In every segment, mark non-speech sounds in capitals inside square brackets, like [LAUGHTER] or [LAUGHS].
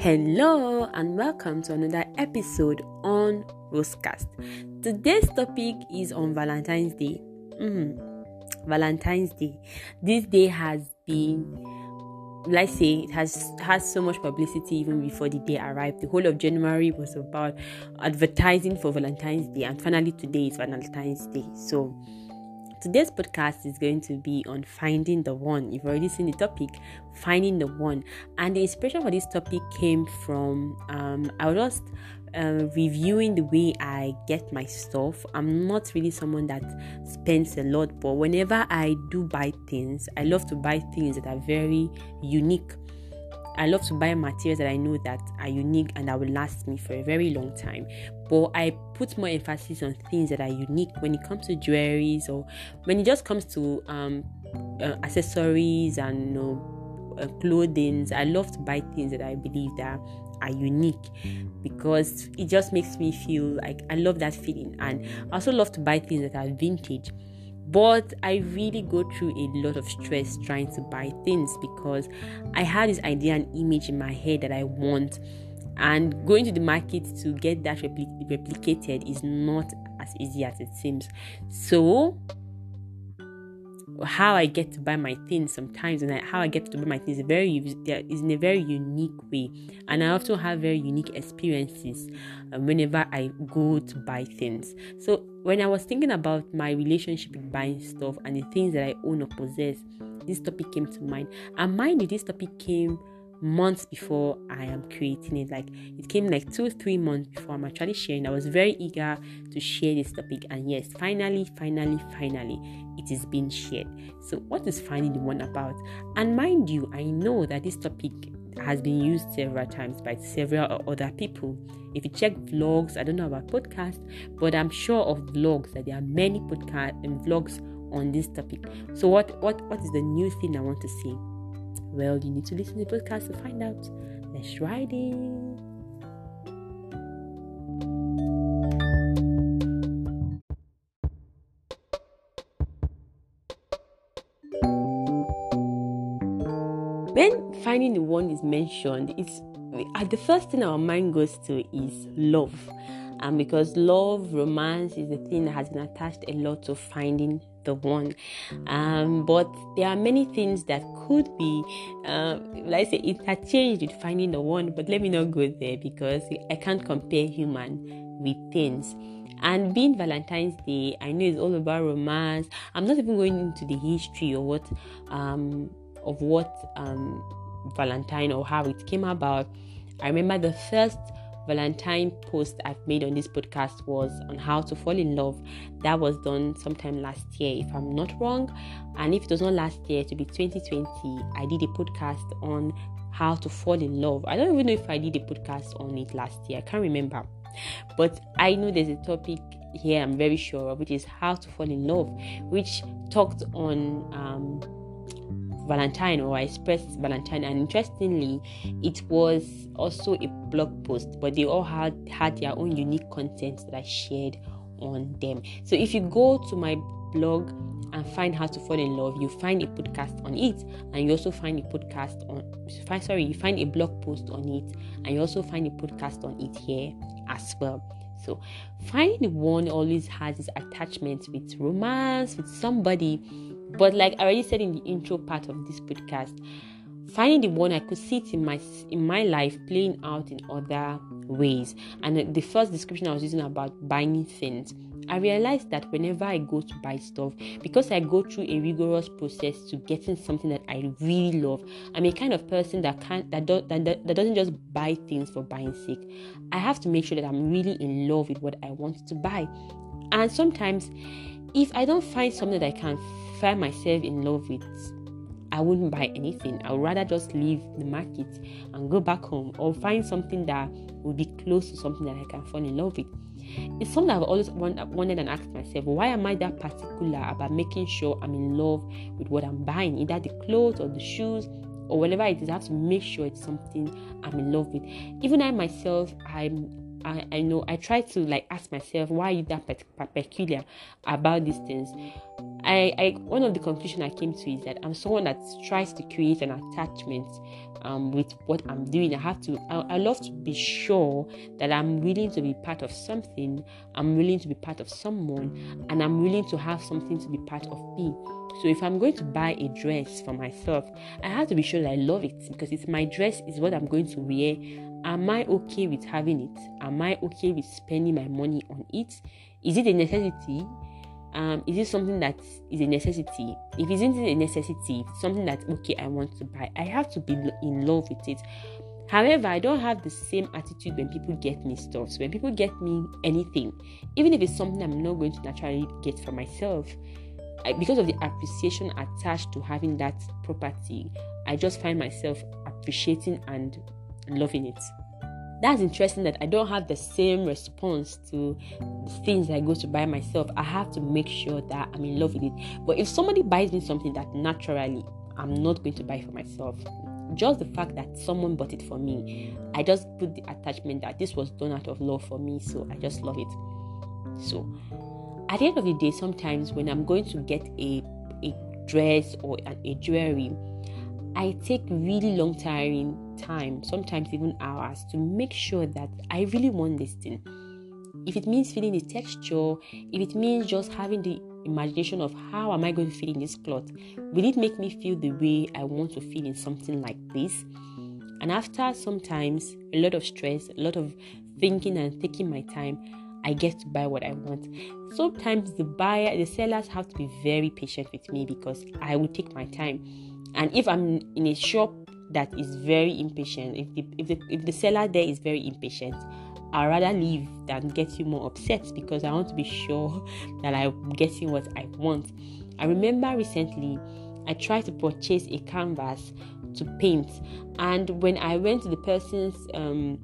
Hello and welcome to another episode on Rosecast. Today's topic is on Valentine's Day. Mm-hmm. Valentine's Day. This day has been, let's say, it has has so much publicity even before the day arrived. The whole of January was about advertising for Valentine's Day, and finally today is Valentine's Day. So Today's podcast is going to be on finding the one. You've already seen the topic, finding the one. And the inspiration for this topic came from um, I was just uh, reviewing the way I get my stuff. I'm not really someone that spends a lot, but whenever I do buy things, I love to buy things that are very unique. I love to buy materials that I know that are unique and that will last me for a very long time. But I put more emphasis on things that are unique when it comes to jewelries or when it just comes to um, uh, accessories and you know, uh, clothing. I love to buy things that I believe that are unique because it just makes me feel like I love that feeling. And I also love to buy things that are vintage but I really go through a lot of stress trying to buy things because I had this idea and image in my head that I want, and going to the market to get that repli- replicated is not as easy as it seems. So, how I get to buy my things sometimes and how I get to buy my things is very is in a very unique way, and I also have very unique experiences um, whenever I go to buy things. So when I was thinking about my relationship with buying stuff and the things that I own or possess, this topic came to mind. And mind you, this topic came months before I am creating it. Like it came like two, three months before I'm actually sharing. I was very eager to share this topic, and yes, finally, finally, finally, it is being shared. So, what is finding the one about? And mind you, I know that this topic has been used several times by several other people. If you check vlogs, I don't know about podcasts, but I'm sure of vlogs that there are many podcasts and vlogs on this topic. So what what what is the new thing I want to say? Well, you need to listen to the podcast to find out. Let's ride. When finding the one is mentioned, it's uh, the first thing our mind goes to is love. And because love, romance is the thing that has been attached a lot to finding the one. Um, but there are many things that could be, uh, let's say, interchanged with finding the one. But let me not go there because I can't compare human with things. And being Valentine's Day, I know it's all about romance. I'm not even going into the history or what um, of what um, Valentine or how it came about. I remember the first Valentine post I've made on this podcast was on how to fall in love. That was done sometime last year, if I'm not wrong. And if it was not last year, to be 2020, I did a podcast on how to fall in love. I don't even know if I did a podcast on it last year. I can't remember. But I know there's a topic here I'm very sure of, which is how to fall in love, which talked on um, Valentine or I expressed Valentine and interestingly it was also a blog post but they all had had their own unique content that I shared on them. So if you go to my blog and find how to fall in love, you find a podcast on it, and you also find a podcast on find sorry, you find a blog post on it, and you also find a podcast on it here as well. So finding one always has this attachment with romance, with somebody but like I already said in the intro part of this podcast, finding the one I could see it in my in my life playing out in other ways. And the first description I was using about buying things, I realized that whenever I go to buy stuff, because I go through a rigorous process to getting something that I really love, I'm a kind of person that can't that, do, that, that doesn't just buy things for buying sake. I have to make sure that I'm really in love with what I want to buy. And sometimes if I don't find something that I can find myself in love with, I wouldn't buy anything. I would rather just leave the market and go back home or find something that will be close to something that I can fall in love with. It's something I've always wanted and asked myself why am I that particular about making sure I'm in love with what I'm buying, either the clothes or the shoes or whatever it is. I have to make sure it's something I'm in love with. Even I myself, I'm I, I know I try to like ask myself why are you that peculiar about these things I, I one of the conclusion I came to is that I'm someone that tries to create an attachment um, with what I'm doing. I have to. I, I love to be sure that I'm willing to be part of something. I'm willing to be part of someone, and I'm willing to have something to be part of me. So if I'm going to buy a dress for myself, I have to be sure that I love it because it's my dress is what I'm going to wear. Am I okay with having it? Am I okay with spending my money on it? Is it a necessity? Um, is it something that is a necessity? If it isn't a necessity, something that okay, I want to buy, I have to be in love with it. However, I don't have the same attitude when people get me stuff. When people get me anything, even if it's something I'm not going to naturally get for myself, I, because of the appreciation attached to having that property, I just find myself appreciating and loving it that's interesting that I don't have the same response to things I go to buy myself. I have to make sure that I'm in love with it. But if somebody buys me something that naturally I'm not going to buy for myself, just the fact that someone bought it for me, I just put the attachment that this was done out of love for me, so I just love it. So at the end of the day, sometimes when I'm going to get a a dress or an, a jewelry, I take really long tiring time, sometimes even hours, to make sure that I really want this thing. If it means feeling the texture, if it means just having the imagination of how am I going to feel in this cloth, will it make me feel the way I want to feel in something like this? And after sometimes a lot of stress, a lot of thinking and taking my time, I get to buy what I want. Sometimes the buyer, the sellers have to be very patient with me because I will take my time and if i'm in a shop that is very impatient if the if the, if the seller there is very impatient i'd rather leave than get you more upset because i want to be sure [LAUGHS] that i'm getting what i want. I remember recently i tried to purchase a canvas to paint. And when i went to the person's um,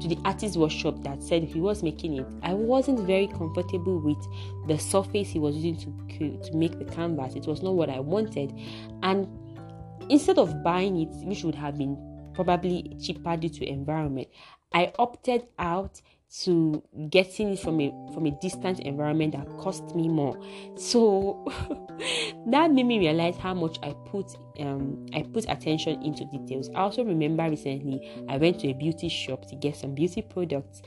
to the artist workshop that said he was making it i wasn't very comfortable with the surface he was using to to make the canvas. It was not what i wanted. And Instead of buying it, which would have been probably cheaper due to environment, I opted out to getting it from a from a distant environment that cost me more. So [LAUGHS] that made me realize how much I put um I put attention into details. I also remember recently I went to a beauty shop to get some beauty products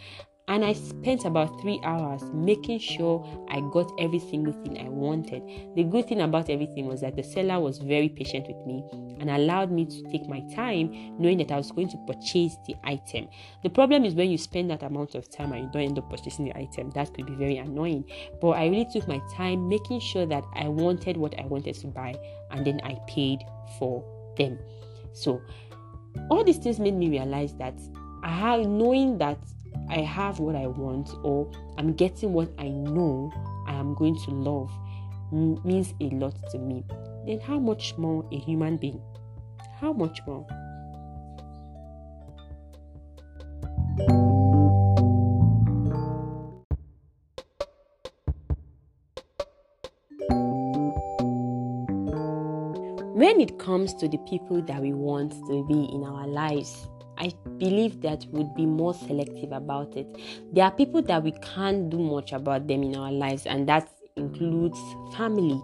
and I spent about three hours making sure I got every single thing I wanted. The good thing about everything was that the seller was very patient with me and allowed me to take my time knowing that I was going to purchase the item. The problem is when you spend that amount of time and you don't end up purchasing the item, that could be very annoying. But I really took my time making sure that I wanted what I wanted to buy and then I paid for them. So, all these things made me realize that I have knowing that I have what I want or I'm getting what I know I am going to love means a lot to me, then how much more a human being? How much more? When it comes to the people that we want to be in our lives, I believe that would be more selective about it. There are people that we can't do much about them in our lives, and that includes family.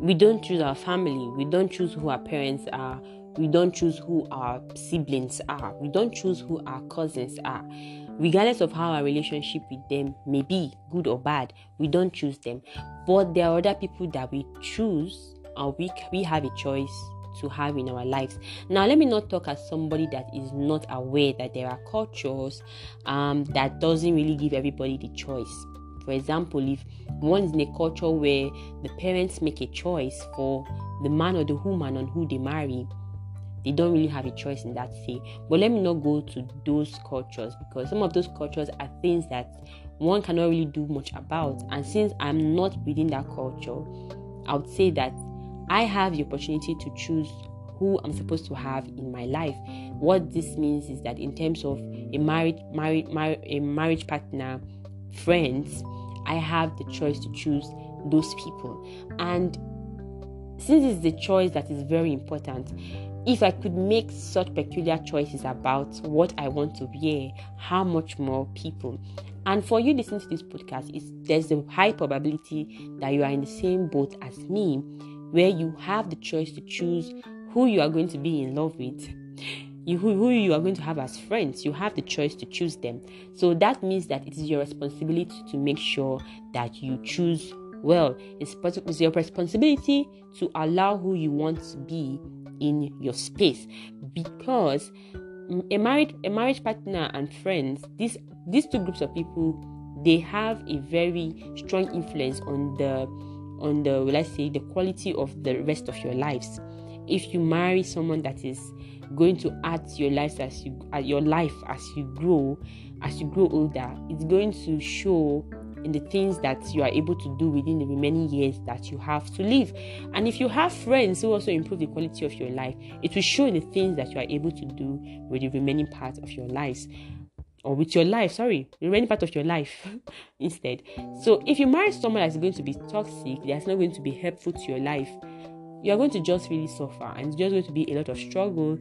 We don't choose our family, we don't choose who our parents are, we don't choose who our siblings are, we don't choose who our cousins are. Regardless of how our relationship with them may be, good or bad, we don't choose them. But there are other people that we choose, and we, we have a choice to have in our lives. Now, let me not talk as somebody that is not aware that there are cultures um, that doesn't really give everybody the choice. For example, if one is in a culture where the parents make a choice for the man or the woman on who they marry, they don't really have a choice in that say. But let me not go to those cultures because some of those cultures are things that one cannot really do much about. And since I'm not within that culture, I would say that I have the opportunity to choose who I'm supposed to have in my life. What this means is that in terms of a married, married, mar- a marriage partner, friends, I have the choice to choose those people. And since it's the choice that is very important, if I could make such peculiar choices about what I want to wear, how much more people. And for you listening to this podcast, there's a high probability that you are in the same boat as me, where you have the choice to choose who you are going to be in love with. You, who, who you are going to have as friends, you have the choice to choose them. So that means that it is your responsibility to make sure that you choose well. It's, it's your responsibility to allow who you want to be in your space because a married a marriage partner and friends these these two groups of people they have a very strong influence on the on the let's say the quality of the rest of your lives if you marry someone that is going to add to your life as you at your life as you grow as you grow older it's going to show in the things that you are able to do within the remaining years that you have to live. And if you have friends who also improve the quality of your life, it will show in the things that you are able to do with the remaining part of your lives. Or with your life, sorry, remaining part of your life [LAUGHS] instead. So if you marry someone that's going to be toxic, that's not going to be helpful to your life, you're going to just really suffer and it's just going to be a lot of struggle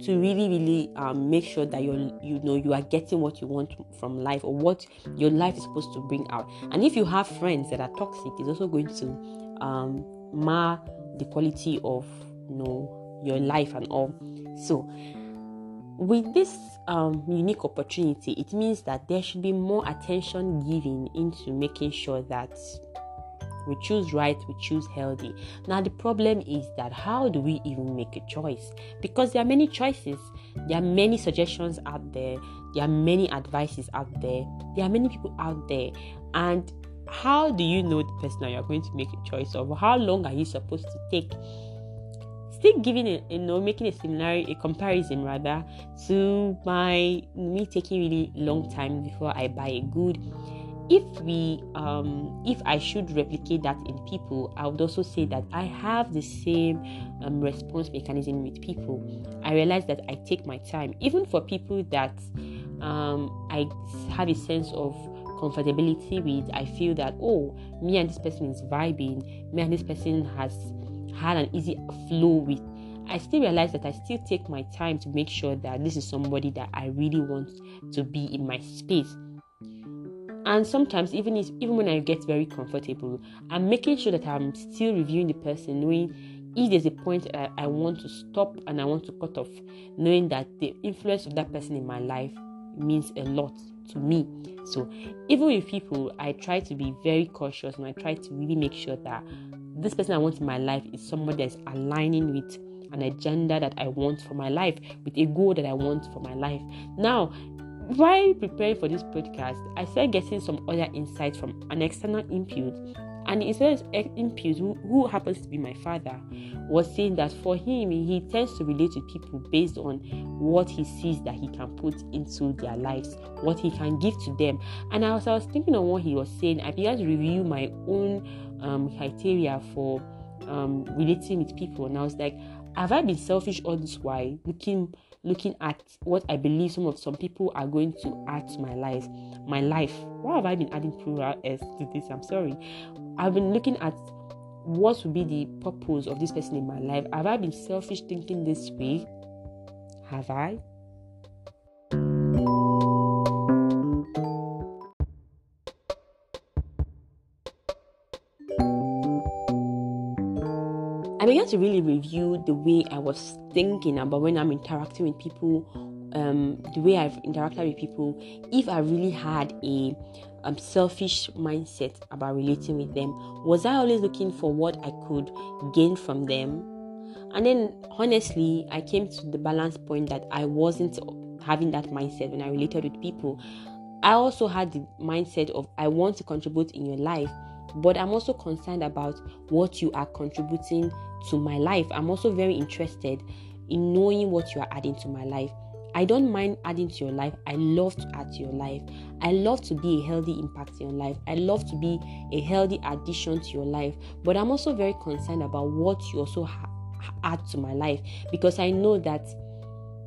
to really really um, make sure that you're you know you are getting what you want from life or what your life is supposed to bring out and if you have friends that are toxic it's also going to um, mar the quality of you know your life and all so with this um, unique opportunity it means that there should be more attention given into making sure that we choose right, we choose healthy. Now, the problem is that how do we even make a choice? Because there are many choices, there are many suggestions out there, there are many advices out there, there are many people out there, and how do you know the person you're going to make a choice of? How long are you supposed to take? Still giving it, you know, making a similarity, a comparison rather to my me taking really long time before I buy a good. If we um, if i should replicate that in people i would also say that i have the same um, response mechanism with people. I realize that i take my time. Even for people that um, i have a sense of comfortability with i feel that oh me and this person is vibing. Me and this person has had an easy flow with I still realize that I still take my time to make sure that this is somebody that I really want to be in my space. And sometimes even if, even when i get very comfortable i'm making sure that i'm still reviewing the person knowing if there's a point I, I want to stop and i want to cut off knowing that the influence of that person in my life means a lot to me. So even with people i try to be very cautious and i try to really make sure that this person i want in my life is somebody that's aligning with an agenda that I want for my life, with a goal that I want for my life. Now, while preparing for this podcast, I started getting some other insights from an external input. And the external input, who, who happens to be my father, was saying that for him, he tends to relate to people based on what he sees that he can put into their lives, what he can give to them. And as I was thinking on what he was saying, I began to review my own um, criteria for um, relating with people. And I was like, have I been selfish all this while, looking looking at what I believe some of some people are going to add to my life. My life. Why have I been adding plural s to this? I'm sorry. I've been looking at what would be the purpose of this person in my life. Have I been selfish thinking this way? Have I? I began to really review the way I was thinking about when I'm interacting with people, um, the way I've interacted with people. If I really had a um, selfish mindset about relating with them, was I always looking for what I could gain from them? And then, honestly, I came to the balance point that I wasn't having that mindset when I related with people. I also had the mindset of I want to contribute in your life but I'm also concerned about what you are contributing to my life. I'm also very interested in knowing what you are adding to my life. I don't mind adding to your life. I love to add to your life. I love to be a healthy impact in your life. I love to be a healthy addition to your life. But I'm also very concerned about what you also ha- add to my life because I know that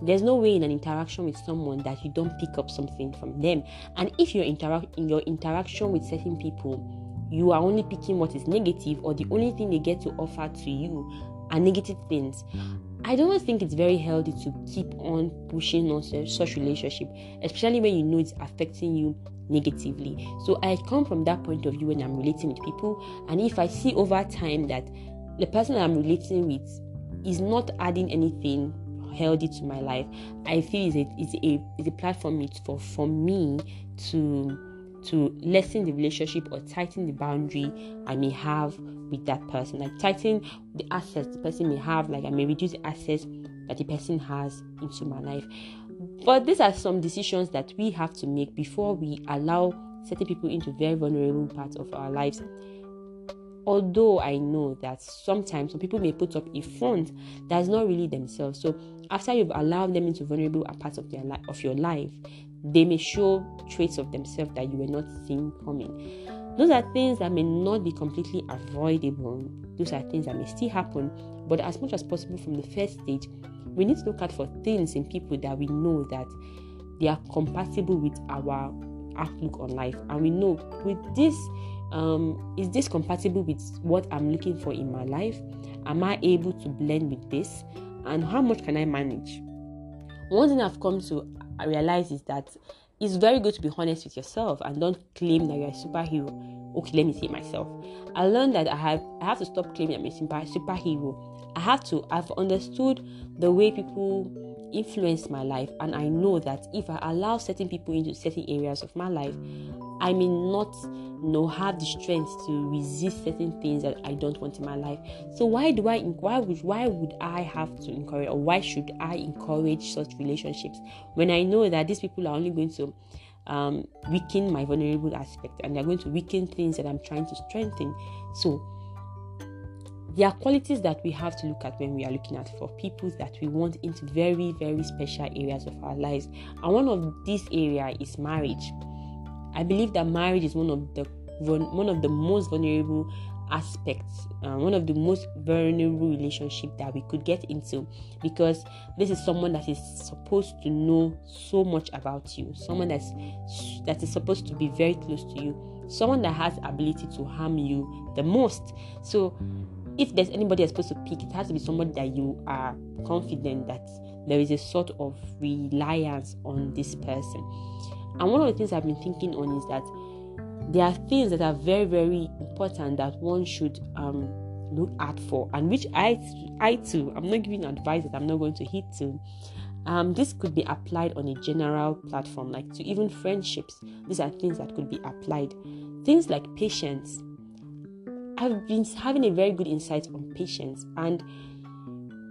there's no way in an interaction with someone that you don't pick up something from them. And if you're interact in your interaction with certain people, you are only picking what is negative or the only thing they get to offer to you are negative things. I don't think it's very healthy to keep on pushing on such relationship, especially when you know it's affecting you negatively. So I come from that point of view when I'm relating with people, and if I see over time that the person I'm relating with is not adding anything healthy to my life, I feel it's a it's a, it's a platform for for me to to lessen the relationship or tighten the boundary I may have with that person. Like tighten the access the person may have, like I may reduce the access that the person has into my life. But these are some decisions that we have to make before we allow certain people into very vulnerable parts of our lives. Although I know that sometimes some people may put up a front that's not really themselves. So after you've allowed them into vulnerable parts of their of your life, they may show traits of themselves that you were not seeing coming. Those are things that may not be completely avoidable. Those are things that may still happen. But as much as possible from the first stage, we need to look out for things in people that we know that they are compatible with our outlook on life. And we know with this, um, is this compatible with what I'm looking for in my life? Am I able to blend with this? And how much can I manage? One thing I've come to I realize is that it's very good to be honest with yourself and don't claim that you're a superhero. Okay, let me say myself. I learned that I have I have to stop claiming I'm a super, superhero. I have to. I've understood the way people influence my life, and I know that if I allow certain people into certain areas of my life, I may not you know have the strength to resist certain things that I don't want in my life. So why do I why would why would I have to encourage or why should I encourage such relationships when I know that these people are only going to um, weaken my vulnerable aspect and they're going to weaken things that I'm trying to strengthen. So there are qualities that we have to look at when we are looking at for people that we want into very very special areas of our lives and one of this area is marriage I believe that marriage is one of the one of the most vulnerable aspects, uh, one of the most vulnerable relationship that we could get into, because this is someone that is supposed to know so much about you, someone that's that is supposed to be very close to you, someone that has ability to harm you the most. So, if there's anybody that's supposed to pick, it has to be somebody that you are confident that there is a sort of reliance on this person. And one of the things I've been thinking on is that there are things that are very, very important that one should um, look out for, and which I, I too, I'm not giving advice that I'm not going to hit to. Um, this could be applied on a general platform, like to even friendships. These are things that could be applied. Things like patience. I've been having a very good insight on patience, and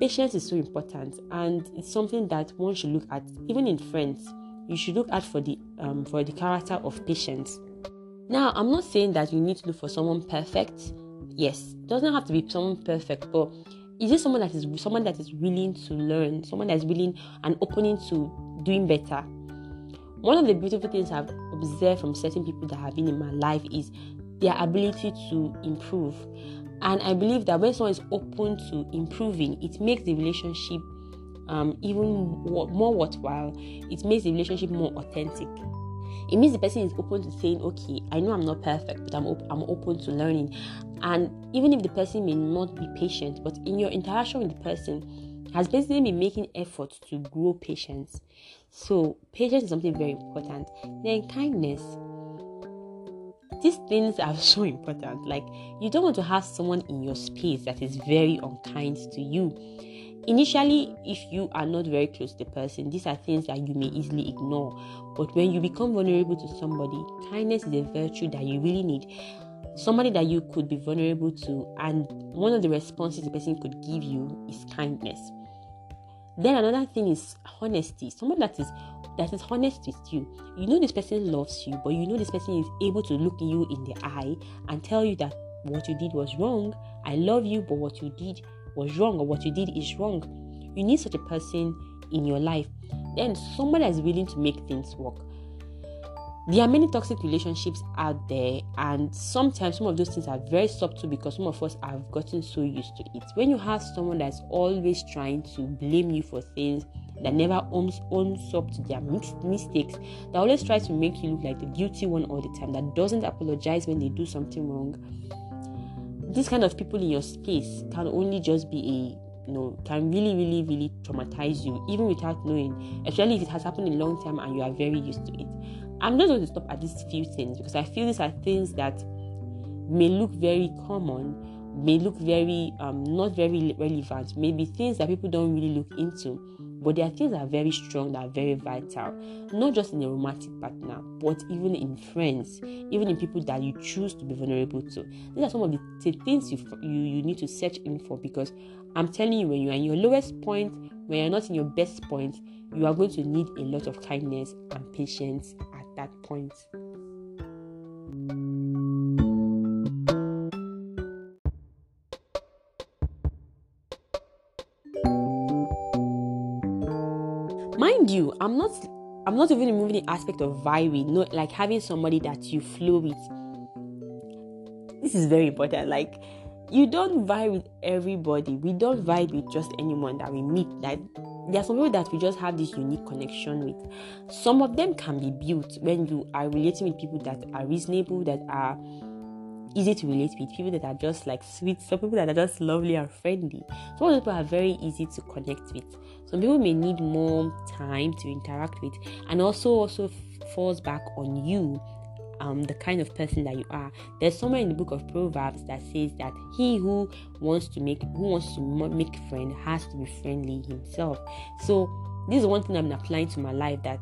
patience is so important, and it's something that one should look at, even in friends you should look out for the um, for the character of patience. Now, I'm not saying that you need to look for someone perfect. Yes, it doesn't have to be someone perfect, but is it someone that is someone that is willing to learn, someone that is willing and opening to doing better? One of the beautiful things I've observed from certain people that have been in my life is their ability to improve. And I believe that when someone is open to improving, it makes the relationship um, even more worthwhile. It makes the relationship more authentic. It means the person is open to saying, "Okay, I know I'm not perfect, but I'm op- I'm open to learning." And even if the person may not be patient, but in your interaction with the person, has basically been making efforts to grow patience. So patience is something very important. Then kindness. These things are [LAUGHS] so important. Like you don't want to have someone in your space that is very unkind to you Initially, if you are not very close to the person, these are things that you may easily ignore. But when you become vulnerable to somebody, kindness is a virtue that you really need. Somebody that you could be vulnerable to, and one of the responses the person could give you is kindness. Then another thing is honesty. Someone that is that is honest with you. You know this person loves you, but you know this person is able to look you in the eye and tell you that what you did was wrong. I love you, but what you did was wrong or what you did is wrong. You need such a person in your life. Then someone that is willing to make things work. There are many toxic relationships out there, and sometimes some of those things are very subtle because some of us have gotten so used to it. When you have someone that's always trying to blame you for things, that never owns, owns up to their mistakes, that always tries to make you look like the guilty one all the time, that doesn't apologize when they do something wrong, these kind of people in your space can only just be a you know can really really really traumatize you even without knowing especially if it has happened a long time and you are very used to it. I'm just going to stop at these few things because i feel these are things that may look very common may look very um, not very relevant maybe things that people don't really look into but there are things that are very strong, that are very vital, not just in a romantic partner, but even in friends, even in people that you choose to be vulnerable to. These are some of the things you, you, you need to search in for because I'm telling you, when you're in your lowest point, when you're not in your best point, you are going to need a lot of kindness and patience at that point. I'm not I'm not even removing the aspect of vibing, not like having somebody that you flow with. This is very important. Like you don't vibe with everybody. We don't vibe with just anyone that we meet. That there are some people that we just have this unique connection with. Some of them can be built when you are relating with people that are reasonable, that are easy to relate with, people that are just like sweet, some people that are just lovely and friendly. Some people are very easy to connect with. Some people may need more time to interact with, and also also falls back on you um, the kind of person that you are. There's somewhere in the book of Proverbs that says that he who wants to make who wants to make friend has to be friendly himself. So this is one thing I'm applying to my life. That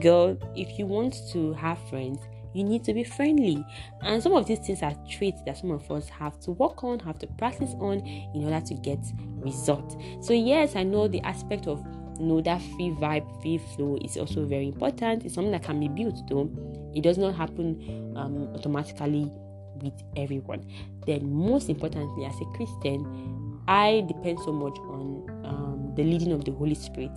girl, if you want to have friends, you need to be friendly. And some of these things are traits that some of us have to work on, have to practice on in order to get results. So, yes, I know the aspect of you know that free vibe, free flow is also very important. It's something that can be built though. It does not happen um, automatically with everyone. Then, most importantly, as a Christian, I depend so much on um, the leading of the Holy Spirit.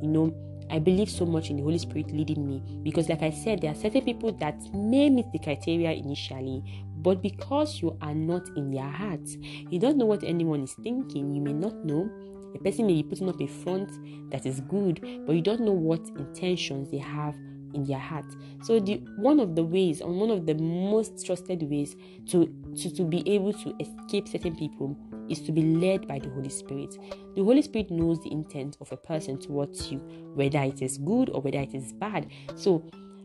You know, I believe so much in the Holy Spirit leading me because, like I said, there are certain people that may meet the criteria initially, but because you are not in their hearts, you don't know what anyone is thinking, you may not know. A person may be putting up a front that is good, but you don't know what intentions they have in their heart. So the one of the ways, and one of the most trusted ways to, to, to be able to escape certain people is to be led by the Holy Spirit. The Holy Spirit knows the intent of a person towards you, whether it is good or whether it is bad. So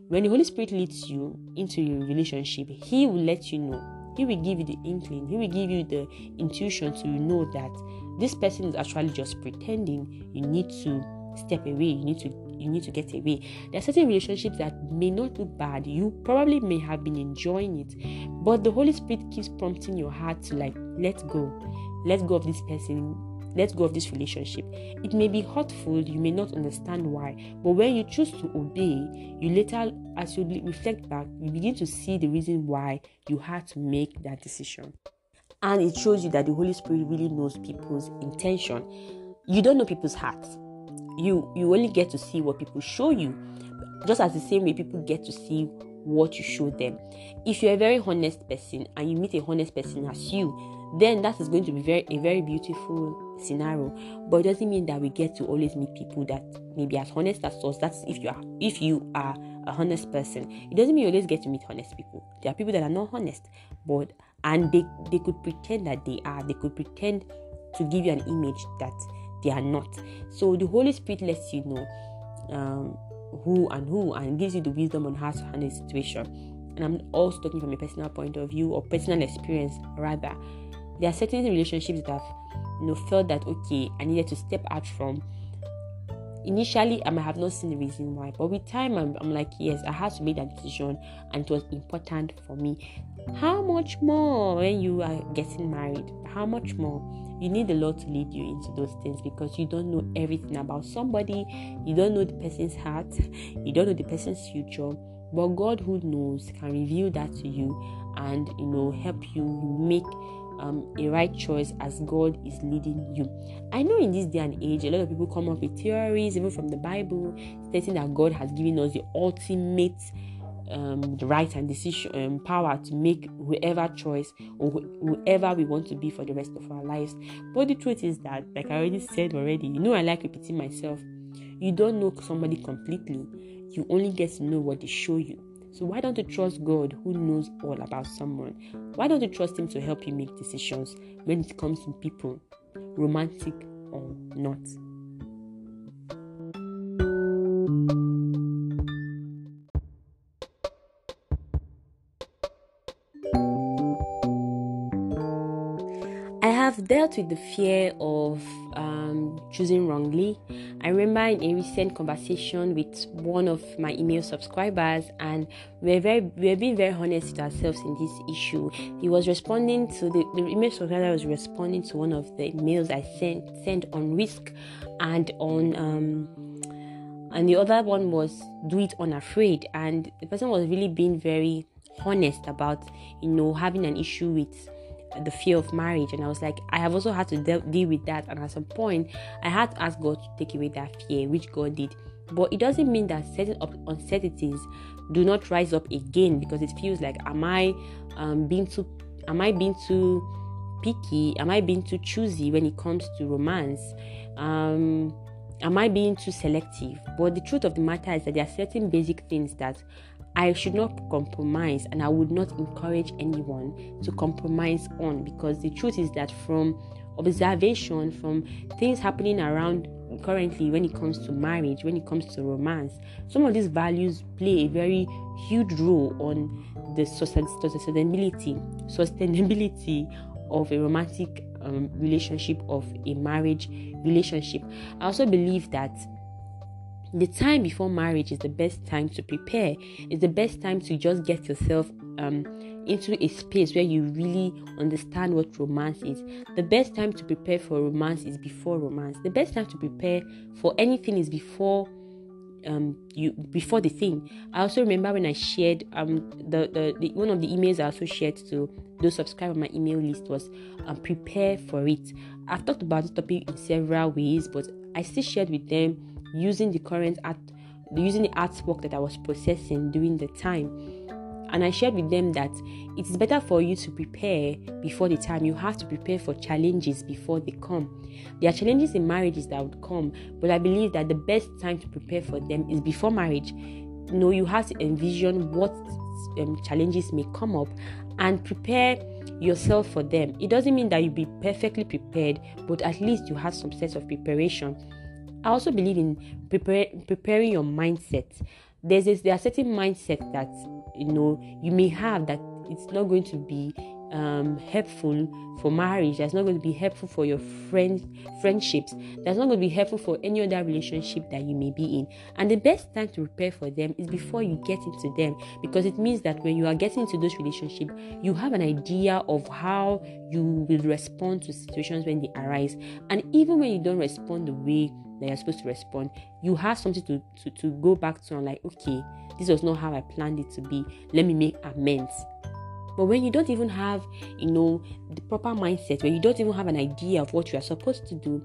when the Holy Spirit leads you into your relationship, He will let you know. He will give you the inkling. He will give you the intuition to know that this person is actually just pretending. You need to step away. You need to you need to get away. There are certain relationships that may not look bad. You probably may have been enjoying it, but the Holy Spirit keeps prompting your heart to like let go let go of this person let go of this relationship. It may be hurtful, you may not understand why, but when you choose to obey, you later, as you reflect back, you begin to see the reason why you had to make that decision. And it shows you that the Holy Spirit really knows people's intention. You don't know people's hearts. You you only get to see what people show you. Just as the same way people get to see what you show them. If you're a very honest person and you meet a honest person as you, then that is going to be very a very beautiful scenario. But it doesn't mean that we get to always meet people that maybe as honest as us. That's if you are if you are a honest person. It doesn't mean you always get to meet honest people. There are people that are not honest, but and they they could pretend that they are. They could pretend to give you an image that they are not. So the Holy Spirit lets you know um, who and who and gives you the wisdom on how to handle the situation. And I'm also talking from a personal point of view or personal experience rather there are certain relationships that I've you know felt that okay, I needed to step out from. Initially, I might have not seen the reason why, but with time, I'm, I'm like, yes, I had to make that decision, and it was important for me. How much more when you are getting married? How much more? You need the Lord to lead you into those things because you don't know everything about somebody, you don't know the person's heart, you don't know the person's future. But God, who knows, can reveal that to you and you know help you make um, a right choice as God is leading you. I know in this day and age, a lot of people come up with theories, even from the Bible, stating that God has given us the ultimate um, right and decision um, power to make whoever choice or wh- whoever we want to be for the rest of our lives. But the truth is that, like I already said already, you know, I like repeating myself. You don't know somebody completely. You only get to know what they show you. So why don't you trust God who knows all about someone? Why don't you trust Him to help you make decisions when it comes to people, romantic or not? Dealt with the fear of um, choosing wrongly. I remember in a recent conversation with one of my email subscribers, and we're very we're being very honest with ourselves in this issue. He was responding to the, the email subscriber was responding to one of the emails I sent sent on risk and on um, and the other one was do it unafraid and the person was really being very honest about you know having an issue with the fear of marriage and i was like i have also had to de- deal with that and at some point i had to ask god to take away that fear which god did. But it doesn't mean that certain uncertainties do not rise up again because it feels like am i um, being too am i being too picky? Am i being too choosy when it comes to romance? Um, am i being too selective? But the truth of the matter is that there are certain basic things that I should not compromise and I would not encourage anyone to compromise on because the truth is that from observation, from things happening around currently when it comes to marriage, when it comes to romance, some of these values play a very huge role on the sustainability, sustainability of a romantic um, relationship, of a marriage relationship. I also believe that the time before marriage is the best time to prepare. It's the best time to just get yourself um, into a space where you really understand what romance is. The best time to prepare for romance is before romance. The best time to prepare for anything is before um you before the thing. I also remember when I shared um the, the, the one of the emails I also shared to those subscribe on my email list was um prepare for it. I've talked about this topic in several ways, but I still shared with them using the current art using the artwork that I was processing during the time. And I shared with them that it is better for you to prepare before the time. You have to prepare for challenges before they come. There are challenges in marriages that would come, but I believe that the best time to prepare for them is before marriage. You know, you have to envision what um, challenges may come up and prepare yourself for them. It doesn't mean that you be perfectly prepared, but at least you have some sense of preparation I also believe in prepare, preparing your mindset. There's this, there are certain mindset that you know you may have that it's not going to be um, helpful for marriage. That's not going to be helpful for your friends, friendships. That's not going to be helpful for any other relationship that you may be in. And the best time to prepare for them is before you get into them, because it means that when you are getting into those relationships, you have an idea of how you will respond to situations when they arise. And even when you don't respond the way that you're supposed to respond, you have something to, to, to go back to and like, okay, this was not how I planned it to be. Let me make amends. But when you don't even have, you know, the proper mindset, when you don't even have an idea of what you are supposed to do,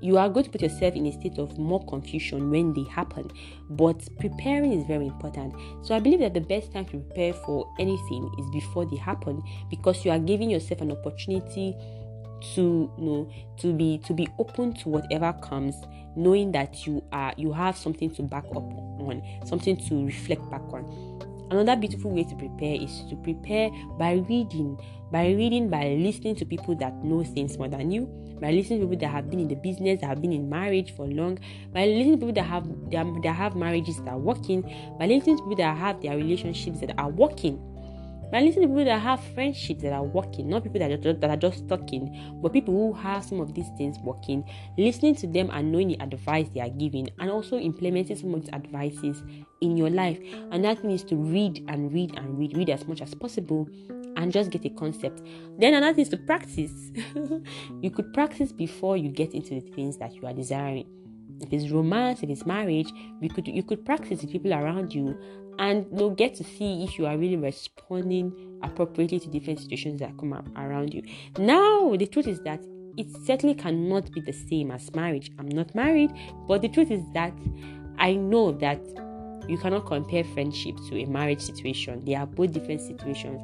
you are going to put yourself in a state of more confusion when they happen. But preparing is very important. So I believe that the best time to prepare for anything is before they happen because you are giving yourself an opportunity to you know to be to be open to whatever comes knowing that you are you have something to back up on something to reflect back on. Another beautiful way to prepare is to prepare by reading by reading by listening to people that know things more than you by listening to people that have been in the business that have been in marriage for long by listening to people that have that have marriages that are working by listening to people that have their relationships that are working by listening to people that have friendships that are working, not people that are, just, that are just talking, but people who have some of these things working, listening to them and knowing the advice they are giving, and also implementing some of these advices in your life. And that means to read and read and read, read as much as possible, and just get a concept. Then another thing is to practice. [LAUGHS] you could practice before you get into the things that you are desiring if it's romance, if it's marriage, we could you could practice with people around you and you'll get to see if you are really responding appropriately to different situations that come up around you. Now, the truth is that it certainly cannot be the same as marriage. I'm not married, but the truth is that I know that you cannot compare friendship to a marriage situation. They are both different situations,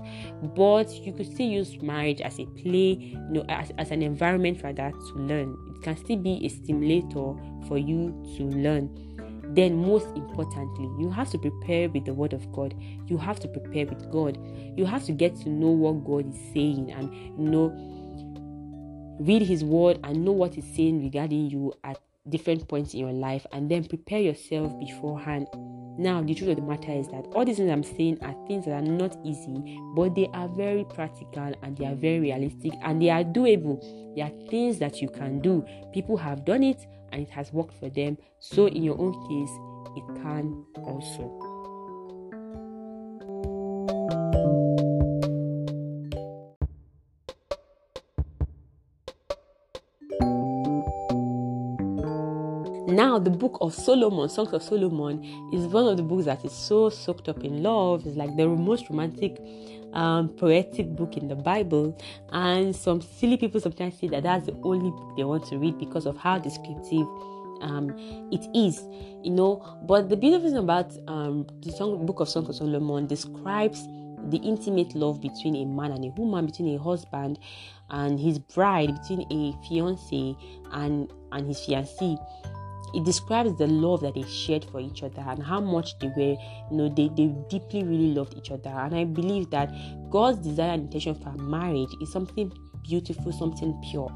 but you could still use marriage as a play, you know, as, as an environment for that to learn. It can still be a stimulator for you to learn then most importantly you have to prepare with the word of god you have to prepare with god you have to get to know what god is saying and you know read his word and know what he's saying regarding you at different points in your life and then prepare yourself beforehand now, the truth of the matter is that all these things I'm saying are things that are not easy, but they are very practical and they are very realistic and they are doable. They are things that you can do. People have done it and it has worked for them. So, in your own case, it can also. Now, the book of Solomon, Songs of Solomon, is one of the books that is so soaked up in love. It's like the most romantic, um, poetic book in the Bible. And some silly people sometimes say that that's the only book they want to read because of how descriptive um, it is, you know. But the beautiful thing about um, the song, book of Songs of Solomon describes the intimate love between a man and a woman, between a husband and his bride, between a fiance and and his fiancée it describes the love that they shared for each other and how much they were, you know, they, they deeply really loved each other. And I believe that God's desire and intention for marriage is something beautiful, something pure.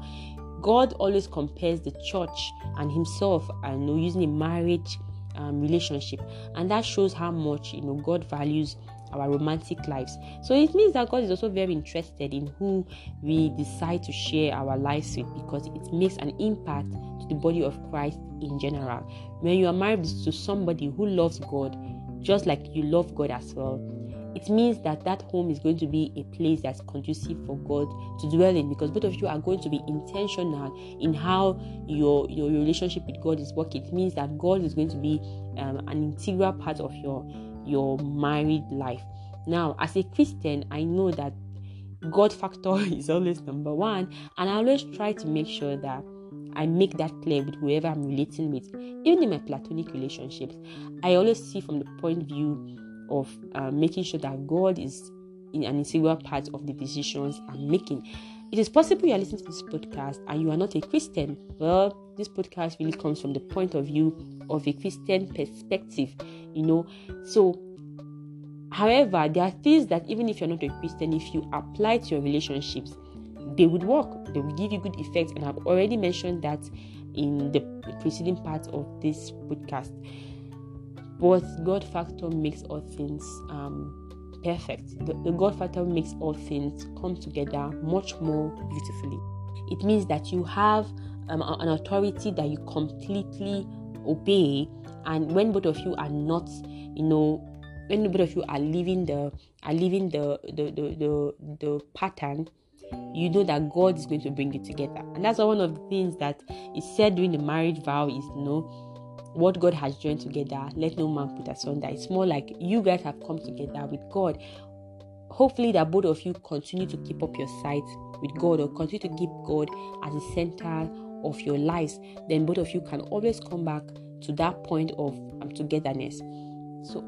God always compares the church and Himself and know, using a marriage um, relationship, and that shows how much you know God values our romantic lives. So it means that God is also very interested in who we decide to share our lives with because it makes an impact to the body of Christ in general. When you are married to somebody who loves God, just like you love God as well, it means that that home is going to be a place that's conducive for God to dwell in because both of you are going to be intentional in how your your relationship with God is working. It means that God is going to be um, an integral part of your your married life. Now, as a Christian, I know that God factor [LAUGHS] is always number one, and I always try to make sure that I make that clear with whoever I'm relating with. Even in my platonic relationships, I always see from the point of view of uh, making sure that God is in an integral part of the decisions I'm making. It is possible you are listening to this podcast and you are not a Christian. Well, this podcast really comes from the point of view of a Christian perspective, you know. So, however, there are things that even if you're not a Christian, if you apply to your relationships, they would work, they will give you good effects. And I've already mentioned that in the preceding part of this podcast. But God factor makes all things um, perfect. The, the God factor makes all things come together much more beautifully. It means that you have um, an authority that you completely obey, and when both of you are not, you know, when both of you are living the are living the the the the, the pattern, you know that God is going to bring it together. And that's one of the things that is said during the marriage vow is you know what God has joined together, let no man put asunder. It's more like you guys have come together with God. Hopefully, that both of you continue to keep up your sight with God or continue to keep God as the center of your lives. Then both of you can always come back to that point of um, togetherness. So,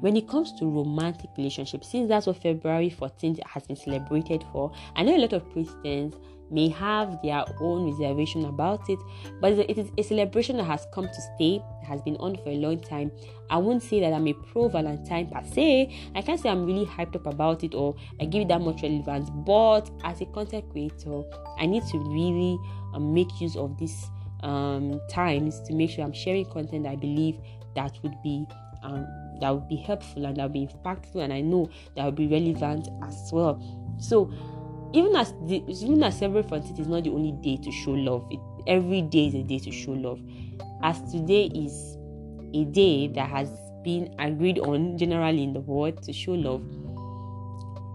when it comes to romantic relationships, since that's what February 14th has been celebrated for, I know a lot of Christians may have their own reservation about it, but it is a celebration that has come to stay, has been on for a long time. I won't say that I'm a pro Valentine per se. I can't say I'm really hyped up about it or I give it that much relevance, but as a content creator, I need to really um, make use of these um, times to make sure I'm sharing content I believe that would be um, that would be helpful and that would be impactful, and I know that would be relevant as well. So even as the, even as February 14th is not the only day to show love, it, every day is a day to show love. As today is a day that has been agreed on generally in the world to show love.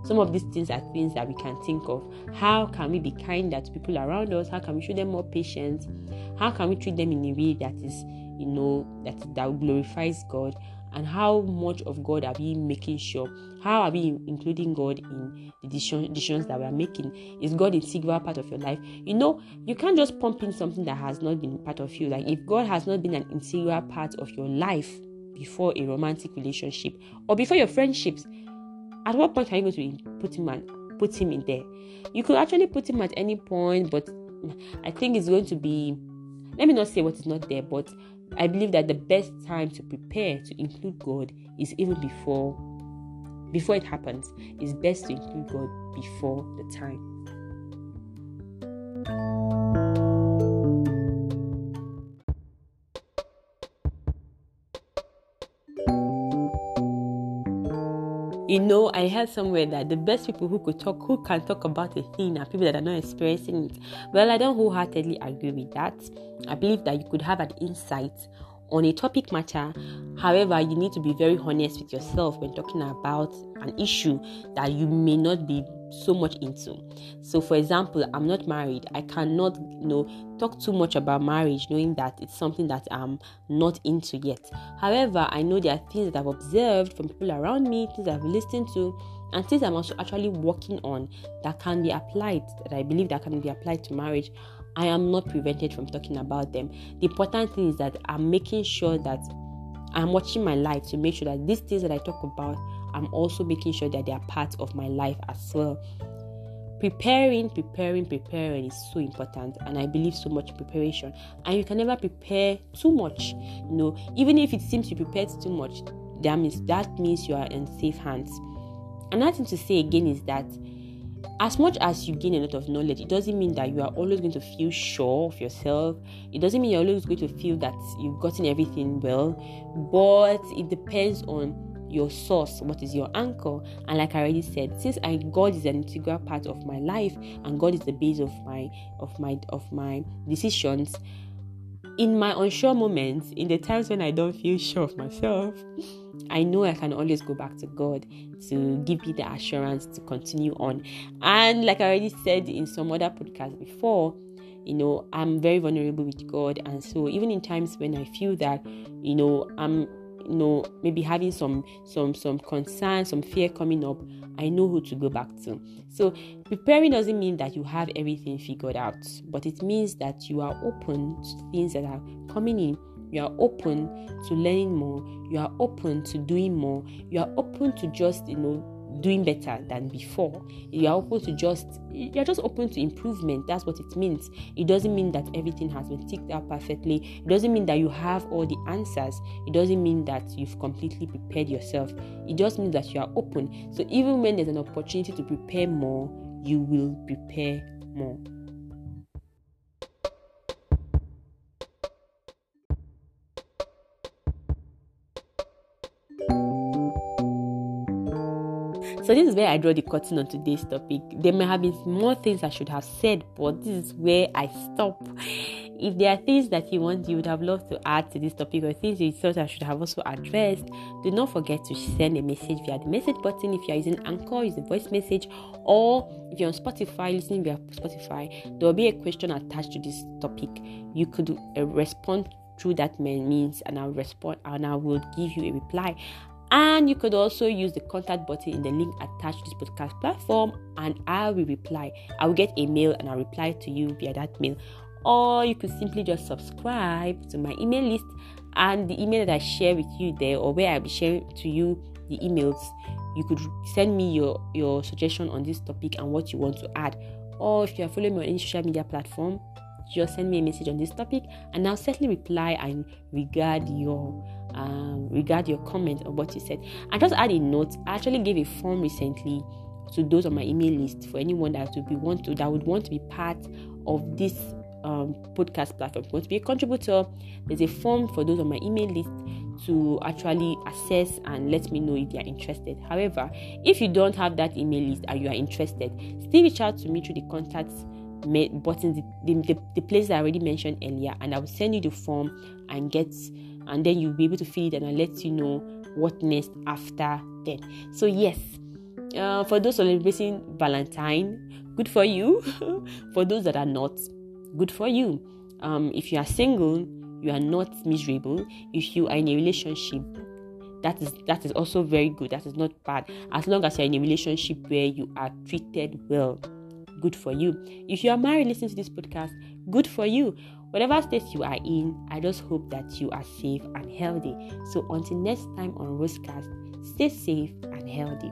Some of these things are things that we can think of. How can we be kinder to people around us? How can we show them more patience? How can we treat them in a way that is, you know, that that glorifies God? And how much of God are we making sure? How are we including God in the decisions that we are making? Is God integral part of your life? You know, you can't just pump in something that has not been part of you. Like if God has not been an integral part of your life before a romantic relationship or before your friendships, at what point are you going to put him and put him in there? You could actually put him at any point, but I think it's going to be let me not say what is not there, but I believe that the best time to prepare to include God is even before before it happens. It's best to include God before the time. You know, I heard somewhere that the best people who could talk, who can talk about a thing, are people that are not experiencing it. Well, I don't wholeheartedly agree with that. I believe that you could have an insight on a topic matter. However, you need to be very honest with yourself when talking about an issue that you may not be so much into. So, for example, I'm not married. I cannot, you know, talk too much about marriage, knowing that it's something that I'm not into yet. However, I know there are things that I've observed from people around me, things I've listened to, and things I'm also actually working on that can be applied. That I believe that can be applied to marriage. I am not prevented from talking about them. The important thing is that I'm making sure that I'm watching my life to make sure that these things that I talk about I'm also making sure that they are part of my life as well. Preparing, preparing, preparing is so important, and I believe so much preparation. And you can never prepare too much. You know, even if it seems you prepared too much, that means that means you are in safe hands. Another thing to say again is that as much as you gain a lot of knowledge, it doesn't mean that you are always going to feel sure of yourself. It doesn't mean you're always going to feel that you've gotten everything well, but it depends on your source, what is your anchor. And like I already said, since I God is an integral part of my life and God is the base of my of my of my decisions, in my unsure moments, in the times when I don't feel sure of myself, I know I can always go back to God to give me the assurance to continue on. And like I already said in some other podcasts before, you know, I'm very vulnerable with God. And so even in times when I feel that, you know, I'm know maybe having some some some concern some fear coming up i know who to go back to. So preparing doesn't mean that you have everything figured out but it means that you are open to things that are coming in. You are open to learning more. You are open to doing more. You are open to just you know doing better than before. You are open to just you're just open to improvement. That's what it means. It doesn't mean that everything has been ticked out perfectly. It doesn't mean that you have all the answers. It doesn't mean that you've completely prepared yourself. It just means that you are open. So even when there's an opportunity to prepare more, you will prepare more. So this is where I draw the curtain on today's topic. There may have been more things I should have said, but this is where I stop. If there are things that you want, you would have loved to add to this topic, or things you thought I should have also addressed, do not forget to send a message via the message button. If you are using Anchor, use the voice message, or if you're on Spotify, listening via Spotify, there will be a question attached to this topic. You could uh, respond through that means, and I'll respond, and I will give you a reply. And you could also use the contact button in the link attached to this podcast platform, and I will reply. I will get a mail and I'll reply to you via that mail. Or you could simply just subscribe to my email list, and the email that I share with you there, or where I'll be sharing to you the emails, you could send me your, your suggestion on this topic and what you want to add. Or if you are following me on any social media platform, just send me a message on this topic and I'll certainly reply and regard your um, regard your comment on what you said. I just add a note. I actually gave a form recently to those on my email list for anyone that would be want to that would want to be part of this um, podcast platform. Want to be a contributor? There's a form for those on my email list to actually assess and let me know if they are interested. However, if you don't have that email list and you are interested, still reach out to me through the contacts buttons, the, the, the place I already mentioned earlier, and I will send you the form and get, and then you'll be able to fill it, and I'll let you know what next after that. So yes, uh, for those celebrating Valentine, good for you. [LAUGHS] for those that are not, good for you. Um, if you are single, you are not miserable. If you are in a relationship, that is that is also very good. That is not bad. As long as you're in a relationship where you are treated well good for you. If you are married listening to this podcast, good for you. Whatever state you are in, I just hope that you are safe and healthy. So until next time on Rosecast, stay safe and healthy.